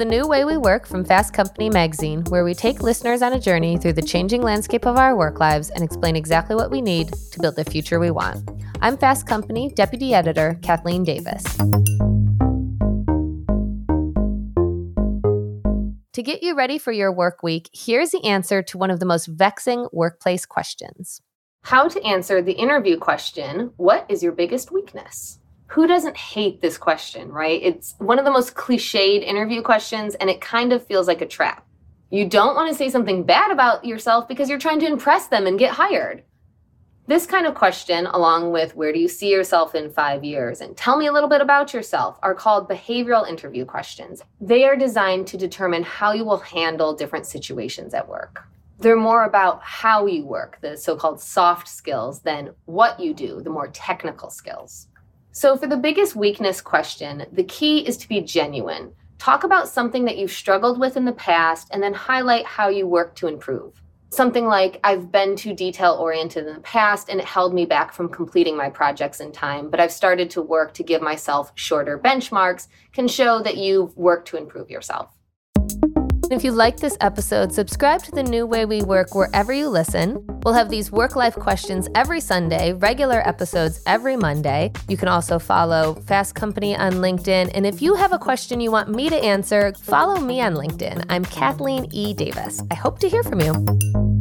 The New Way We Work from Fast Company magazine, where we take listeners on a journey through the changing landscape of our work lives and explain exactly what we need to build the future we want. I'm Fast Company Deputy Editor Kathleen Davis. To get you ready for your work week, here's the answer to one of the most vexing workplace questions How to answer the interview question What is your biggest weakness? Who doesn't hate this question, right? It's one of the most cliched interview questions, and it kind of feels like a trap. You don't want to say something bad about yourself because you're trying to impress them and get hired. This kind of question, along with where do you see yourself in five years and tell me a little bit about yourself, are called behavioral interview questions. They are designed to determine how you will handle different situations at work. They're more about how you work, the so called soft skills, than what you do, the more technical skills. So, for the biggest weakness question, the key is to be genuine. Talk about something that you've struggled with in the past and then highlight how you work to improve. Something like, I've been too detail oriented in the past and it held me back from completing my projects in time, but I've started to work to give myself shorter benchmarks, can show that you've worked to improve yourself. If you like this episode, subscribe to The New Way We Work wherever you listen. We'll have these work life questions every Sunday, regular episodes every Monday. You can also follow Fast Company on LinkedIn. And if you have a question you want me to answer, follow me on LinkedIn. I'm Kathleen E. Davis. I hope to hear from you.